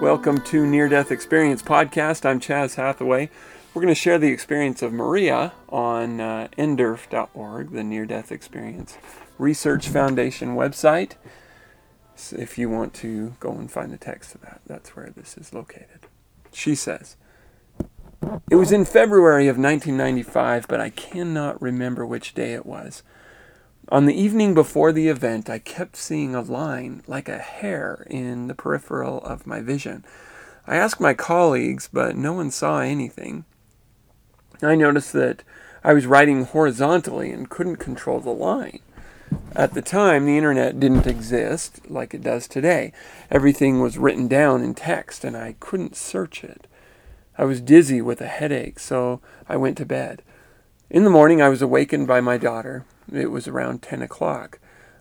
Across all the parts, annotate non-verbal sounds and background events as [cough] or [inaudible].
Welcome to Near Death Experience Podcast. I'm Chaz Hathaway. We're going to share the experience of Maria on uh, NDERF.org, the Near Death Experience Research Foundation website. So if you want to go and find the text of that, that's where this is located. She says, It was in February of 1995, but I cannot remember which day it was. On the evening before the event, I kept seeing a line like a hair in the peripheral of my vision. I asked my colleagues, but no one saw anything. I noticed that I was writing horizontally and couldn't control the line. At the time, the internet didn't exist like it does today. Everything was written down in text, and I couldn't search it. I was dizzy with a headache, so I went to bed. In the morning, I was awakened by my daughter. It was around 10 o'clock.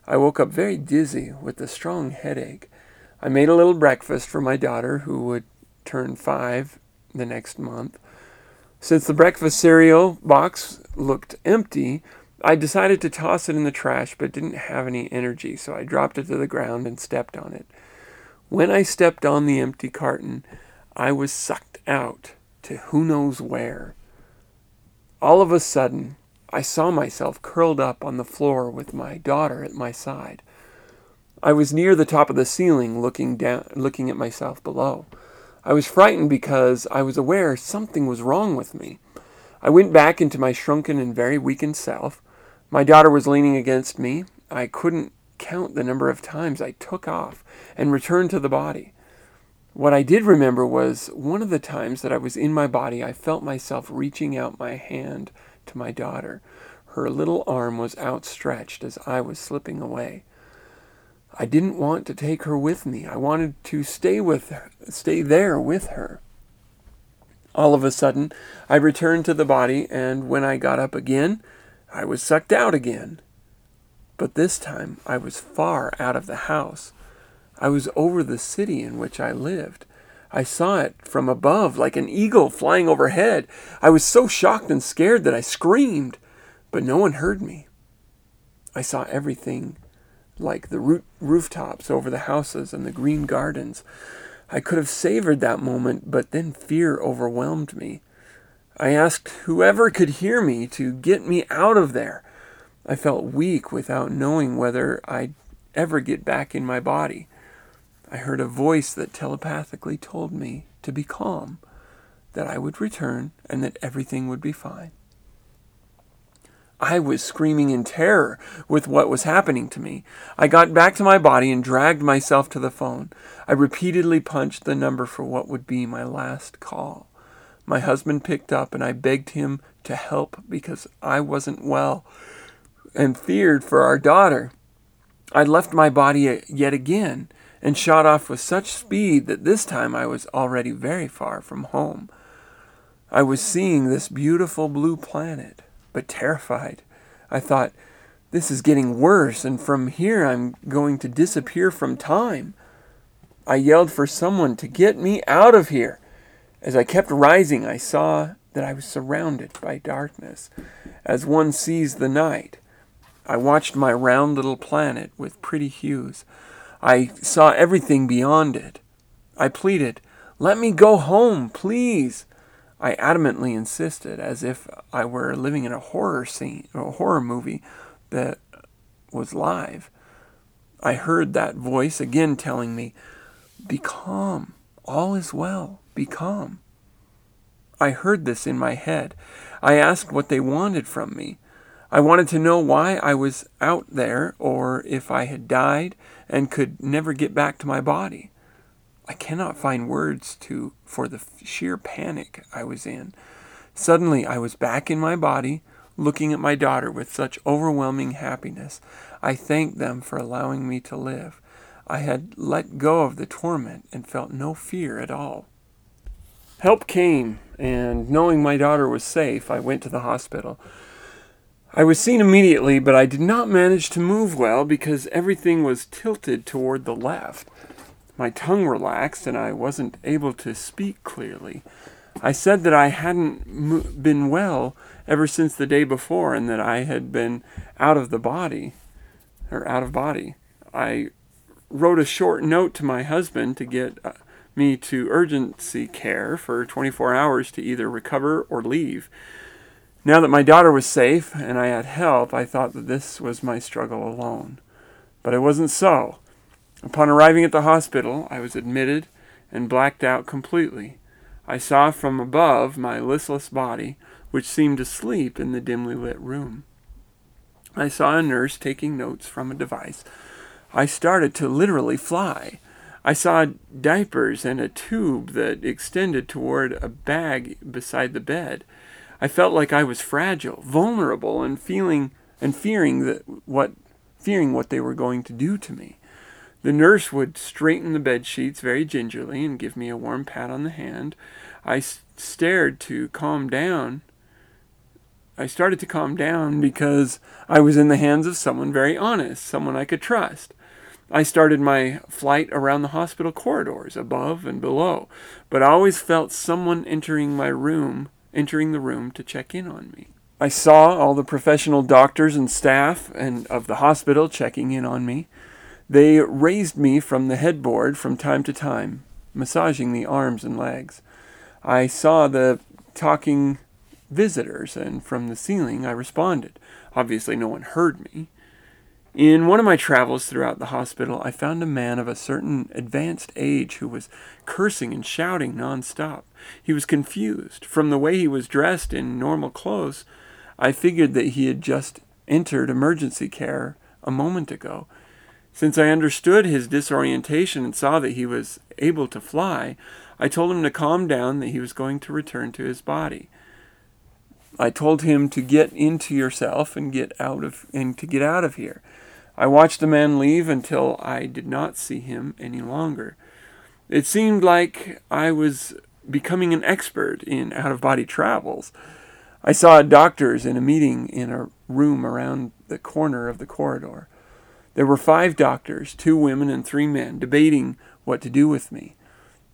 I woke up very dizzy with a strong headache. I made a little breakfast for my daughter, who would turn five the next month. Since the breakfast cereal box looked empty, I decided to toss it in the trash but didn't have any energy, so I dropped it to the ground and stepped on it. When I stepped on the empty carton, I was sucked out to who knows where. All of a sudden, I saw myself curled up on the floor with my daughter at my side. I was near the top of the ceiling looking down looking at myself below. I was frightened because I was aware something was wrong with me. I went back into my shrunken and very weakened self. My daughter was leaning against me. I couldn't count the number of times I took off and returned to the body. What I did remember was one of the times that I was in my body, I felt myself reaching out my hand to my daughter. Her little arm was outstretched as I was slipping away. I didn't want to take her with me. I wanted to stay with her, stay there with her. All of a sudden, I returned to the body, and when I got up again, I was sucked out again. But this time, I was far out of the house. I was over the city in which I lived. I saw it from above like an eagle flying overhead. I was so shocked and scared that I screamed, but no one heard me. I saw everything like the roof- rooftops over the houses and the green gardens. I could have savored that moment, but then fear overwhelmed me. I asked whoever could hear me to get me out of there. I felt weak without knowing whether I'd ever get back in my body. I heard a voice that telepathically told me to be calm, that I would return, and that everything would be fine. I was screaming in terror with what was happening to me. I got back to my body and dragged myself to the phone. I repeatedly punched the number for what would be my last call. My husband picked up and I begged him to help because I wasn't well and feared for our daughter. I left my body yet again and shot off with such speed that this time I was already very far from home. I was seeing this beautiful blue planet but terrified. I thought, this is getting worse, and from here I'm going to disappear from time. I yelled for someone to get me out of here. As I kept rising, I saw that I was surrounded by darkness, as one sees the night. I watched my round little planet with pretty hues. I saw everything beyond it. I pleaded, Let me go home, please. I adamantly insisted, as if I were living in a horror scene, a horror movie that was live. I heard that voice again telling me, Be calm, all is well, be calm. I heard this in my head. I asked what they wanted from me. I wanted to know why I was out there or if I had died and could never get back to my body. I cannot find words to for the sheer panic I was in. Suddenly I was back in my body, looking at my daughter with such overwhelming happiness. I thanked them for allowing me to live. I had let go of the torment and felt no fear at all. Help came, and knowing my daughter was safe, I went to the hospital. I was seen immediately, but I did not manage to move well because everything was tilted toward the left. My tongue relaxed and I wasn't able to speak clearly. I said that I hadn't been well ever since the day before and that I had been out of the body, or out of body. I wrote a short note to my husband to get uh, me to urgency care for 24 hours to either recover or leave. Now that my daughter was safe and I had help, I thought that this was my struggle alone. But it wasn't so. Upon arriving at the hospital, I was admitted and blacked out completely. I saw from above my listless body, which seemed to sleep in the dimly lit room. I saw a nurse taking notes from a device. I started to literally fly. I saw diapers and a tube that extended toward a bag beside the bed. I felt like I was fragile, vulnerable, and feeling and fearing that what fearing what they were going to do to me. The nurse would straighten the bed sheets very gingerly and give me a warm pat on the hand. I stared to calm down. I started to calm down because I was in the hands of someone very honest, someone I could trust. I started my flight around the hospital corridors, above and below, but I always felt someone entering my room, entering the room to check in on me. I saw all the professional doctors and staff and of the hospital checking in on me. They raised me from the headboard from time to time, massaging the arms and legs. I saw the talking visitors, and from the ceiling I responded. Obviously, no one heard me. In one of my travels throughout the hospital, I found a man of a certain advanced age who was cursing and shouting nonstop. He was confused. From the way he was dressed in normal clothes, I figured that he had just entered emergency care a moment ago. Since I understood his disorientation and saw that he was able to fly, I told him to calm down, that he was going to return to his body. I told him to get into yourself and get out of and to get out of here. I watched the man leave until I did not see him any longer. It seemed like I was becoming an expert in out of body travels. I saw doctors in a meeting in a room around the corner of the corridor. There were five doctors, two women and three men, debating what to do with me.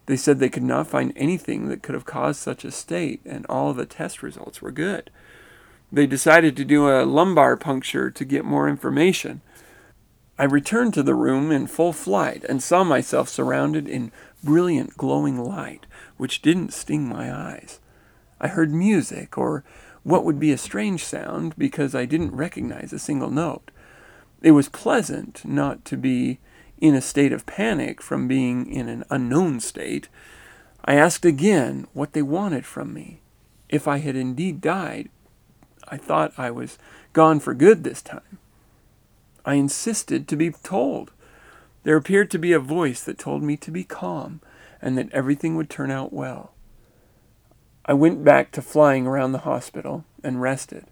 They said they could not find anything that could have caused such a state, and all the test results were good. They decided to do a lumbar puncture to get more information. I returned to the room in full flight and saw myself surrounded in brilliant glowing light, which didn't sting my eyes. I heard music, or what would be a strange sound because I didn't recognize a single note. It was pleasant not to be in a state of panic from being in an unknown state. I asked again what they wanted from me. If I had indeed died, I thought I was gone for good this time. I insisted to be told. There appeared to be a voice that told me to be calm and that everything would turn out well. I went back to flying around the hospital and rested.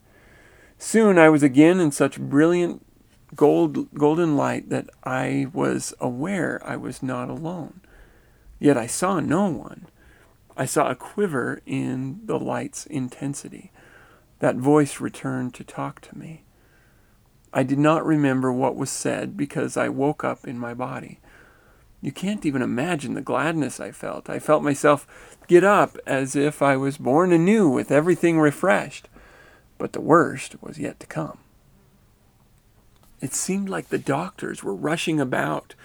Soon I was again in such brilliant gold, golden light that I was aware I was not alone. Yet I saw no one. I saw a quiver in the light's intensity. That voice returned to talk to me. I did not remember what was said because I woke up in my body. You can't even imagine the gladness I felt. I felt myself get up as if I was born anew with everything refreshed. But the worst was yet to come. It seemed like the doctors were rushing about.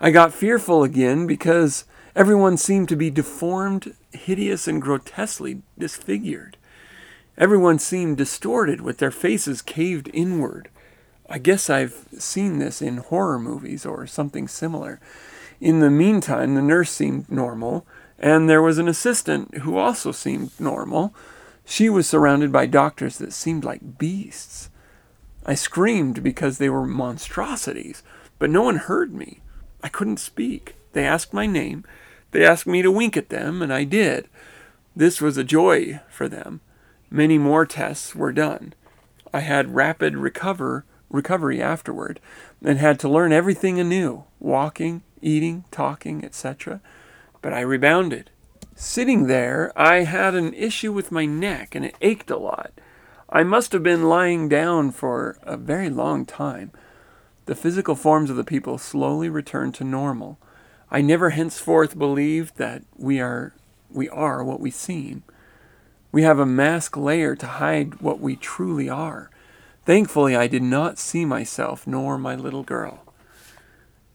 I got fearful again because everyone seemed to be deformed, hideous, and grotesquely disfigured. Everyone seemed distorted with their faces caved inward. I guess I've seen this in horror movies or something similar. In the meantime, the nurse seemed normal, and there was an assistant who also seemed normal. She was surrounded by doctors that seemed like beasts. I screamed because they were monstrosities, but no one heard me. I couldn't speak. They asked my name. They asked me to wink at them, and I did. This was a joy for them. Many more tests were done. I had rapid recover, recovery afterward and had to learn everything anew walking, eating, talking, etc. But I rebounded. Sitting there, I had an issue with my neck and it ached a lot. I must have been lying down for a very long time. The physical forms of the people slowly returned to normal. I never henceforth believed that we are we are what we seem. We have a mask layer to hide what we truly are. Thankfully, I did not see myself nor my little girl.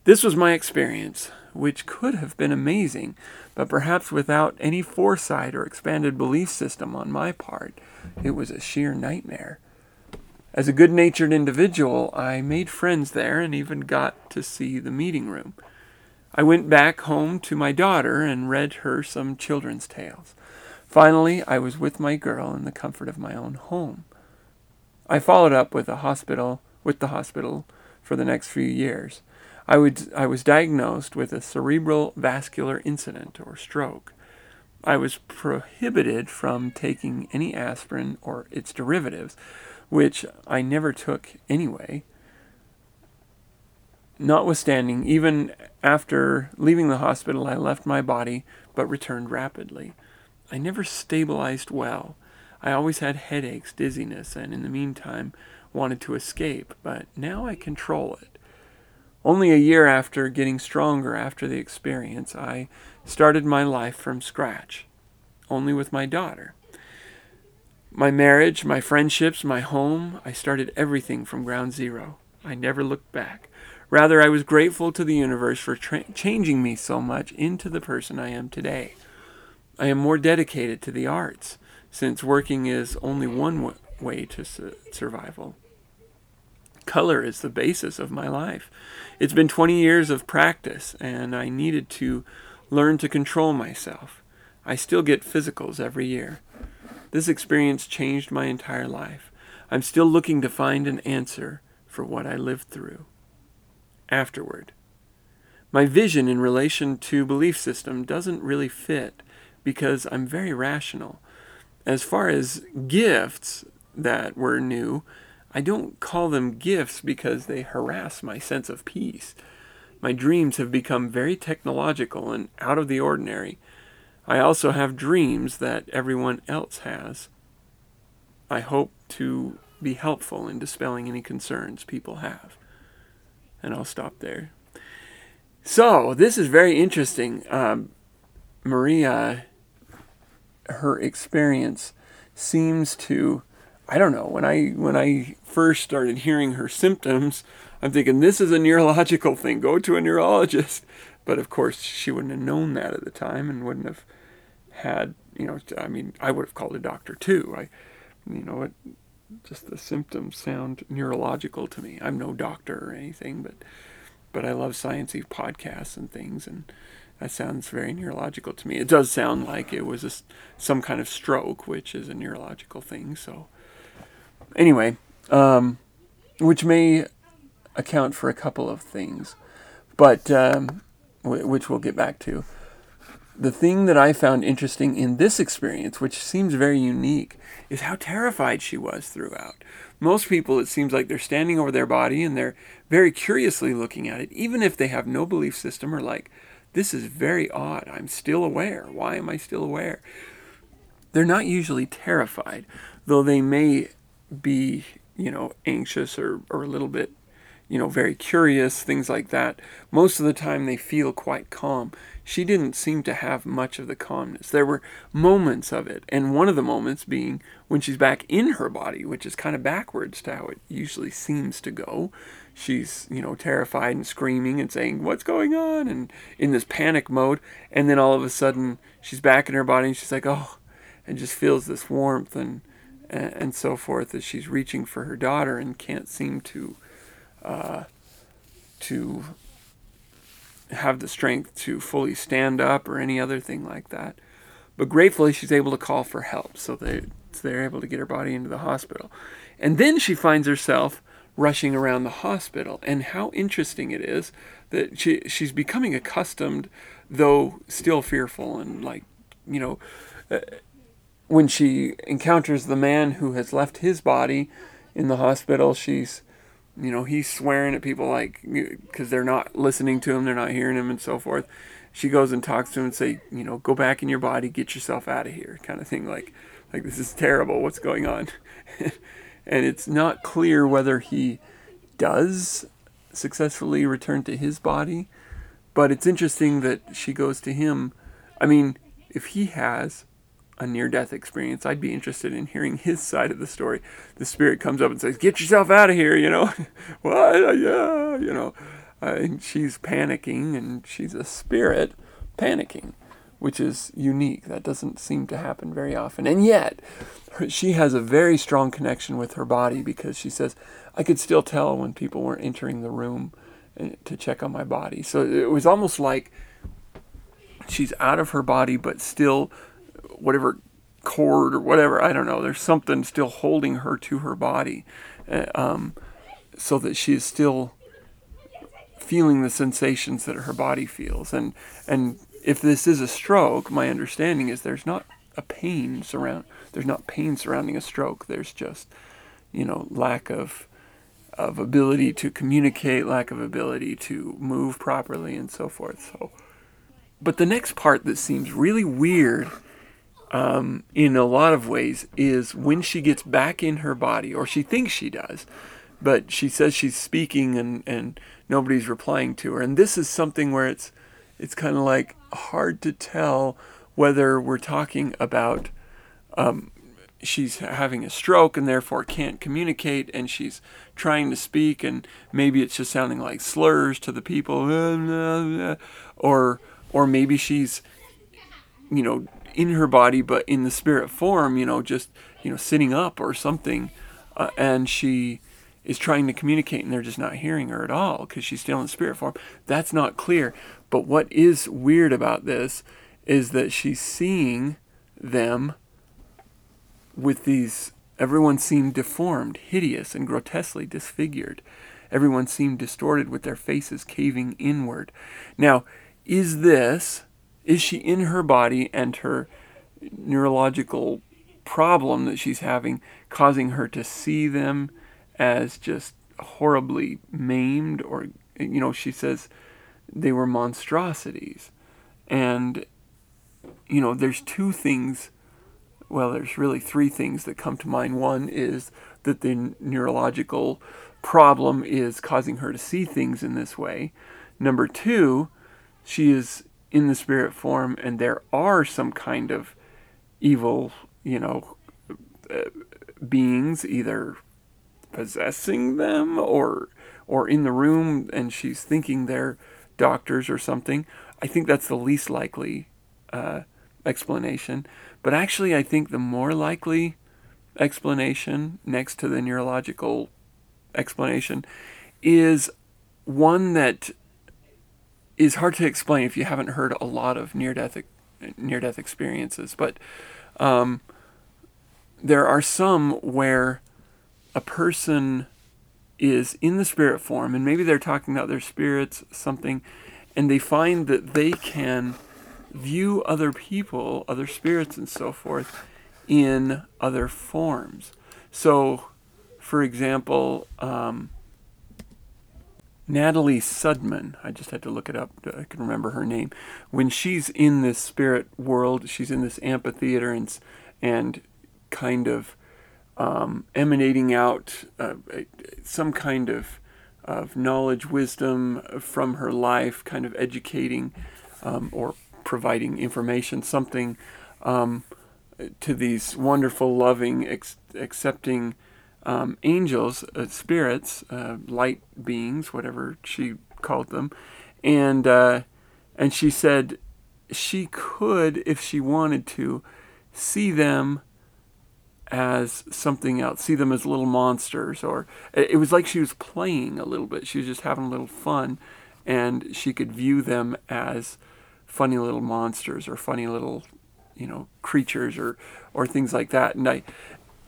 This was my experience which could have been amazing, but perhaps without any foresight or expanded belief system on my part, it was a sheer nightmare. As a good natured individual, I made friends there and even got to see the meeting room. I went back home to my daughter and read her some children's tales. Finally, I was with my girl in the comfort of my own home. I followed up with a hospital with the hospital for the next few years. I, would, I was diagnosed with a cerebral vascular incident or stroke. I was prohibited from taking any aspirin or its derivatives, which I never took anyway. Notwithstanding, even after leaving the hospital, I left my body but returned rapidly. I never stabilized well. I always had headaches, dizziness, and in the meantime wanted to escape, but now I control it. Only a year after getting stronger after the experience, I started my life from scratch, only with my daughter. My marriage, my friendships, my home, I started everything from ground zero. I never looked back. Rather, I was grateful to the universe for tra- changing me so much into the person I am today. I am more dedicated to the arts, since working is only one way to su- survival. Color is the basis of my life. It's been 20 years of practice, and I needed to learn to control myself. I still get physicals every year. This experience changed my entire life. I'm still looking to find an answer for what I lived through afterward. My vision in relation to belief system doesn't really fit because I'm very rational. As far as gifts that were new, I don't call them gifts because they harass my sense of peace. My dreams have become very technological and out of the ordinary. I also have dreams that everyone else has. I hope to be helpful in dispelling any concerns people have and I'll stop there. So this is very interesting. Um, Maria, her experience seems to, I don't know. When I when I first started hearing her symptoms, I'm thinking this is a neurological thing. Go to a neurologist. But of course, she wouldn't have known that at the time and wouldn't have had, you know. I mean, I would have called a doctor too. I, you know, it, just the symptoms sound neurological to me. I'm no doctor or anything, but but I love sciencey podcasts and things, and that sounds very neurological to me. It does sound like it was a, some kind of stroke, which is a neurological thing. So anyway, um, which may account for a couple of things, but um, w- which we'll get back to the thing that I found interesting in this experience, which seems very unique, is how terrified she was throughout. Most people, it seems like they're standing over their body and they're very curiously looking at it, even if they have no belief system or like, this is very odd. I'm still aware. Why am I still aware? They're not usually terrified, though they may be, you know, anxious or, or a little bit you know, very curious, things like that. Most of the time they feel quite calm. She didn't seem to have much of the calmness. There were moments of it, and one of the moments being when she's back in her body, which is kind of backwards to how it usually seems to go. She's, you know, terrified and screaming and saying, What's going on? and in this panic mode. And then all of a sudden she's back in her body and she's like, Oh, and just feels this warmth and and so forth as she's reaching for her daughter and can't seem to uh, to have the strength to fully stand up or any other thing like that. But gratefully, she's able to call for help, so they they're able to get her body into the hospital. And then she finds herself rushing around the hospital, and how interesting it is that she she's becoming accustomed, though still fearful, and like you know. Uh, when she encounters the man who has left his body in the hospital, she's you know, he's swearing at people like because they're not listening to him, they're not hearing him, and so forth. She goes and talks to him and say, you know, go back in your body, get yourself out of here, kind of thing. Like, like this is terrible. What's going on? [laughs] and it's not clear whether he does successfully return to his body, but it's interesting that she goes to him. I mean, if he has, a near death experience, I'd be interested in hearing his side of the story. The spirit comes up and says, Get yourself out of here, you know. [laughs] what? Yeah, you know. uh, she's panicking and she's a spirit panicking, which is unique. That doesn't seem to happen very often. And yet, she has a very strong connection with her body because she says, I could still tell when people were entering the room uh, to check on my body. So it was almost like she's out of her body, but still, whatever cord or whatever, I don't know, there's something still holding her to her body uh, um, so that she is still feeling the sensations that her body feels. And, and if this is a stroke, my understanding is there's not a pain surround, there's not pain surrounding a stroke. There's just, you know, lack of of ability to communicate, lack of ability to move properly, and so forth. So, but the next part that seems really weird um, in a lot of ways is when she gets back in her body, or she thinks she does, but she says she's speaking and, and nobody's replying to her. And this is something where it's it's kind of like hard to tell whether we're talking about um, she's having a stroke and therefore can't communicate and she's trying to speak and maybe it's just sounding like slurs to the people [laughs] or or maybe she's you know in her body but in the spirit form you know just you know sitting up or something uh, and she is trying to communicate and they're just not hearing her at all because she's still in spirit form. That's not clear but what is weird about this is that she's seeing them with these everyone seemed deformed hideous and grotesquely disfigured. Everyone seemed distorted with their faces caving inward. Now is this is she in her body and her neurological problem that she's having causing her to see them as just horribly maimed? Or you know she says they were monstrosities. And you know there's two things well there's really three things that come to mind. One is that the neurological problem is causing her to see things in this way. Number two she is in the spirit form and there are some kind of evil, you know, uh, beings either possessing them or or in the room and she's thinking they're doctors or something. I think that's the least likely uh, explanation. But actually, I think the more likely explanation, next to the neurological explanation, is one that is hard to explain if you haven't heard a lot of near death near death experiences. But um, there are some where a person is in the spirit form, and maybe they're talking about their spirits, something, and they find that they can view other people, other spirits, and so forth in other forms. So, for example, um, Natalie Sudman, I just had to look it up, I can remember her name. When she's in this spirit world, she's in this amphitheater and, and kind of um, emanating out uh, some kind of, of knowledge, wisdom from her life, kind of educating um, or providing information, something um, to these wonderful, loving, ex- accepting um, angels, uh, spirits, uh, light beings, whatever she called them, and uh, and she said she could, if she wanted to, see them as something else, see them as little monsters, or it was like she was playing a little bit. She was just having a little fun, and she could view them as funny little monsters or funny little, you know, creatures or or things like that. And I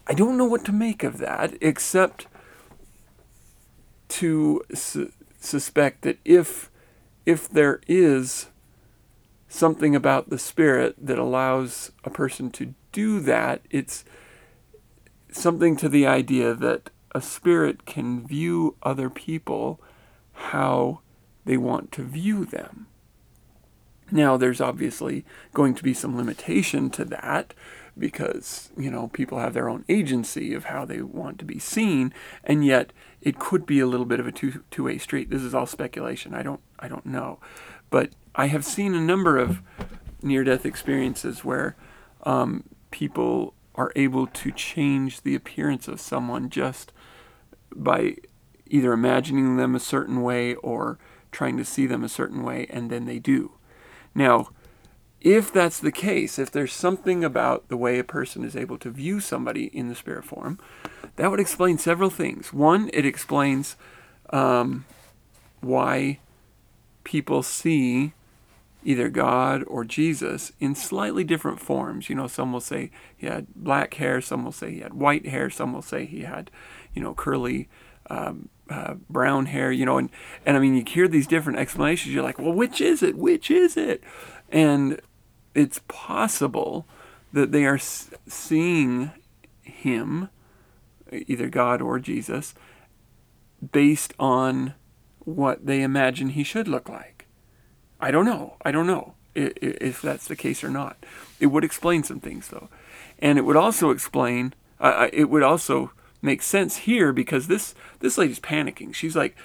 I don't know what to make of that, except to su- suspect that if if there is something about the spirit that allows a person to do that, it's something to the idea that a spirit can view other people how they want to view them. Now, there's obviously going to be some limitation to that because you know people have their own agency of how they want to be seen and yet it could be a little bit of a two two-way street. This is all speculation. I don't i don't know. But i have seen a number of near death experiences where um, people are able to change the appearance of someone just by either imagining them a certain way or trying to see them a certain way, and then they do. Now, if that's the case, if there's something about the way a person is able to view somebody in the spirit form, that would explain several things. One, it explains um, why people see either God or Jesus in slightly different forms. You know, some will say he had black hair, some will say he had white hair, some will say he had, you know, curly um, uh, brown hair. You know, and and I mean, you hear these different explanations. You're like, well, which is it? Which is it? And it's possible that they are seeing him, either God or Jesus, based on what they imagine he should look like. I don't know. I don't know if that's the case or not. It would explain some things, though. And it would also explain, uh, it would also make sense here because this, this lady's panicking. She's like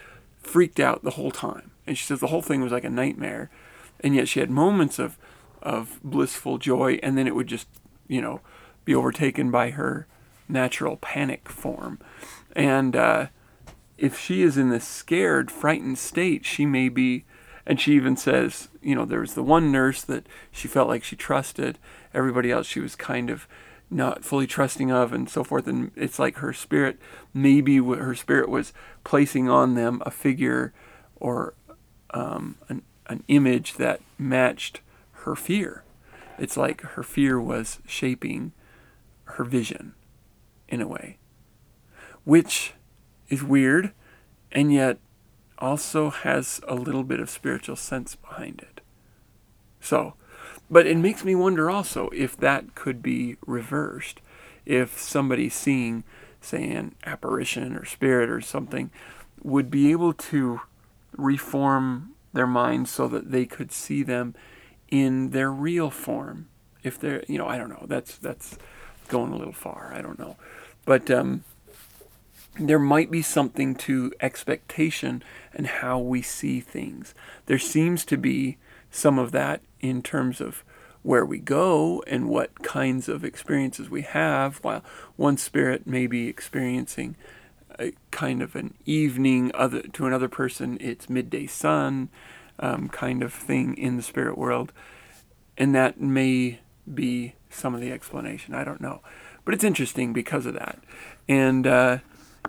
freaked out the whole time. And she says the whole thing was like a nightmare. And yet she had moments of of blissful joy, and then it would just, you know, be overtaken by her natural panic form. And uh, if she is in this scared, frightened state, she may be. And she even says, you know, there was the one nurse that she felt like she trusted. Everybody else she was kind of not fully trusting of, and so forth. And it's like her spirit, maybe her spirit was placing on them a figure or um, an, an image that matched her fear. It's like her fear was shaping her vision in a way, which is weird and yet also has a little bit of spiritual sense behind it. So, but it makes me wonder also if that could be reversed. If somebody seeing, say, an apparition or spirit or something would be able to reform their mind so that they could see them in their real form. If they're, you know, I don't know. That's that's going a little far. I don't know, but um, there might be something to expectation and how we see things. There seems to be some of that in terms of where we go and what kinds of experiences we have, while one spirit may be experiencing a kind of an evening other to another person it's midday sun um, kind of thing in the spirit world. And that may be some of the explanation. I don't know. But it's interesting because of that. And uh,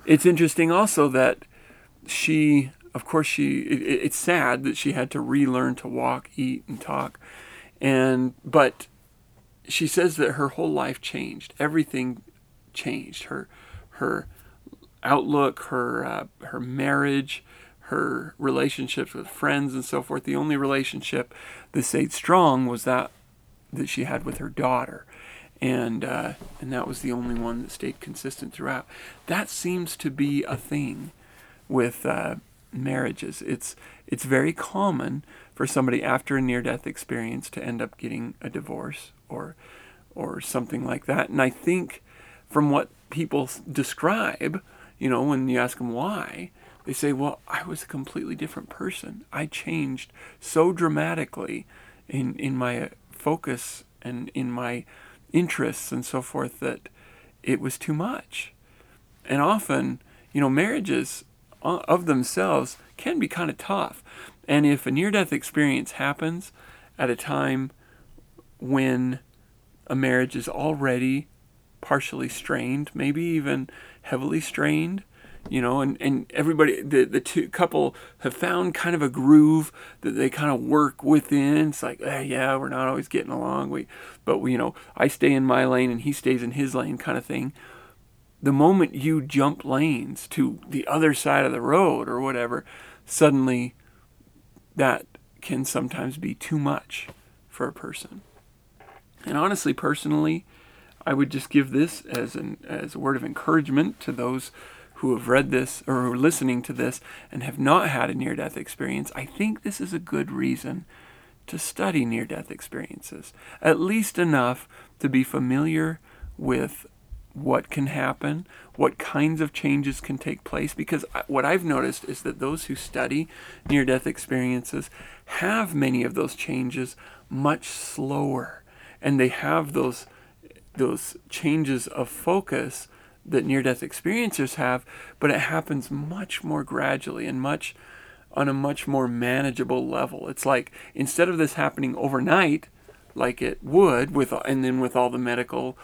it's interesting also that she, of course, she, it, it's sad that she had to relearn to walk, eat, and talk. And, but she says that her whole life changed. Everything changed. Her, her outlook, her, uh, her marriage, her relationships with friends and so forth. The only relationship that stayed strong was that that she had with her daughter, and uh, and that was the only one that stayed consistent throughout. That seems to be a thing with uh, marriages. It's it's very common for somebody after a near-death experience to end up getting a divorce or or something like that. And I think from what people describe, you know, when you ask them why, they say, well, I was a completely different person. I changed so dramatically in, in my focus and in my interests and so forth that it was too much. And often, you know, marriages uh, of themselves can be kind of tough. And if a near death experience happens at a time when a marriage is already partially strained, maybe even heavily strained, you know, and, and everybody, the, the two couple have found kind of a groove that they kind of work within. It's like, eh, yeah, we're not always getting along. We, but we, you know, I stay in my lane and he stays in his lane kind of thing. The moment you jump lanes to the other side of the road or whatever, suddenly that can sometimes be too much for a person. And honestly, personally, I would just give this as an as a word of encouragement to those who have read this or are listening to this and have not had a near death experience, I think this is a good reason to study near death experiences, at least enough to be familiar with what can happen, what kinds of changes can take place. Because what I've noticed is that those who study near death experiences have many of those changes much slower, and they have those those changes of focus that near death experiencers have, but it happens much more gradually and much on a much more manageable level. It's like instead of this happening overnight, like it would with, and then with all the medical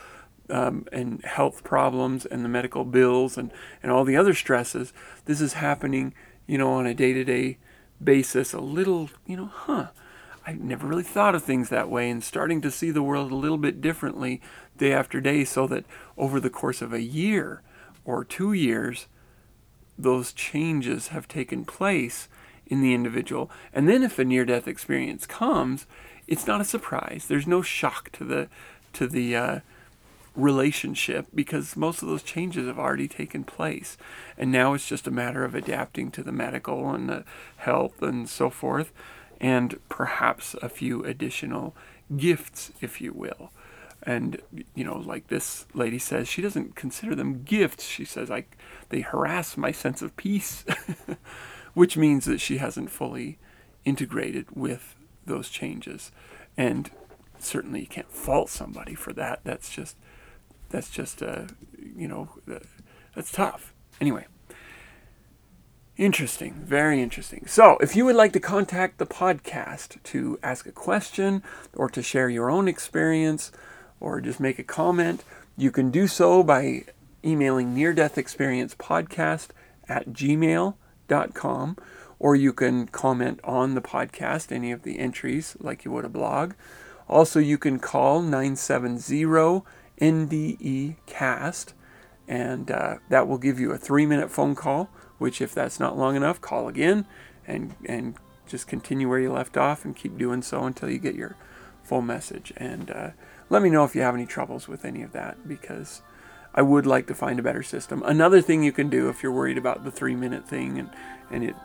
um, and health problems and the medical bills and, and all the other stresses, this is happening, you know, on a day to day basis. A little, you know, huh. I never really thought of things that way and starting to see the world a little bit differently day after day so that over the course of a year or two years, those changes have taken place in the individual. And then if a near death experience comes, it's not a surprise. There's no shock to the to the uh, relationship because most of those changes have already taken place. And now it's just a matter of adapting to the medical and the health and so forth, and perhaps a few additional gifts, if you will. And you know, like this lady says, she doesn't consider them gifts. She says, "I they harass my sense of peace," [laughs] which means that she hasn't fully integrated with those changes. And certainly, you can't fault somebody for that. That's just that's just uh, you know uh, that's tough. Anyway. Interesting, very interesting. So, if you would like to contact the podcast to ask a question or to share your own experience or just make a comment, you can do so by emailing near death experience podcast at gmail.com or you can comment on the podcast, any of the entries, like you would a blog. Also, you can call 970 NDE Cast, and uh, that will give you a three minute phone call. Which, if that's not long enough, call again and, and just continue where you left off and keep doing so until you get your full message. And uh, let me know if you have any troubles with any of that because I would like to find a better system. Another thing you can do if you're worried about the three minute thing and, and it,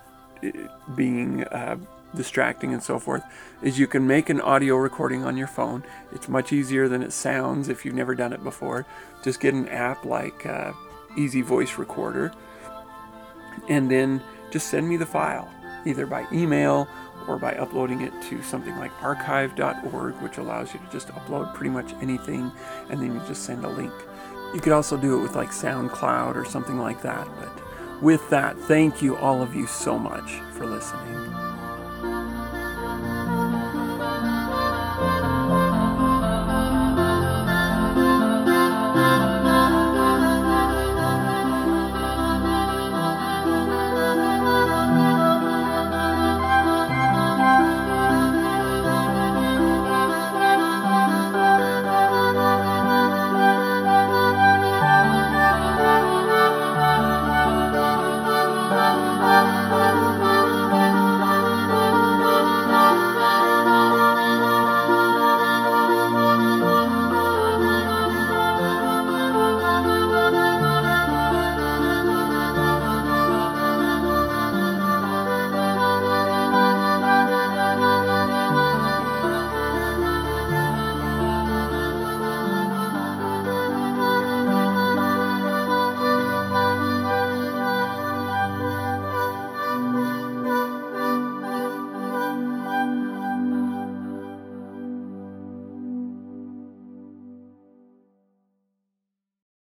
it being uh, distracting and so forth is you can make an audio recording on your phone. It's much easier than it sounds if you've never done it before. Just get an app like uh, Easy Voice Recorder and then just send me the file either by email or by uploading it to something like archive.org, which allows you to just upload pretty much anything and then you just send a link. You could also do it with like SoundCloud or something like that. But with that, thank you all of you so much for listening.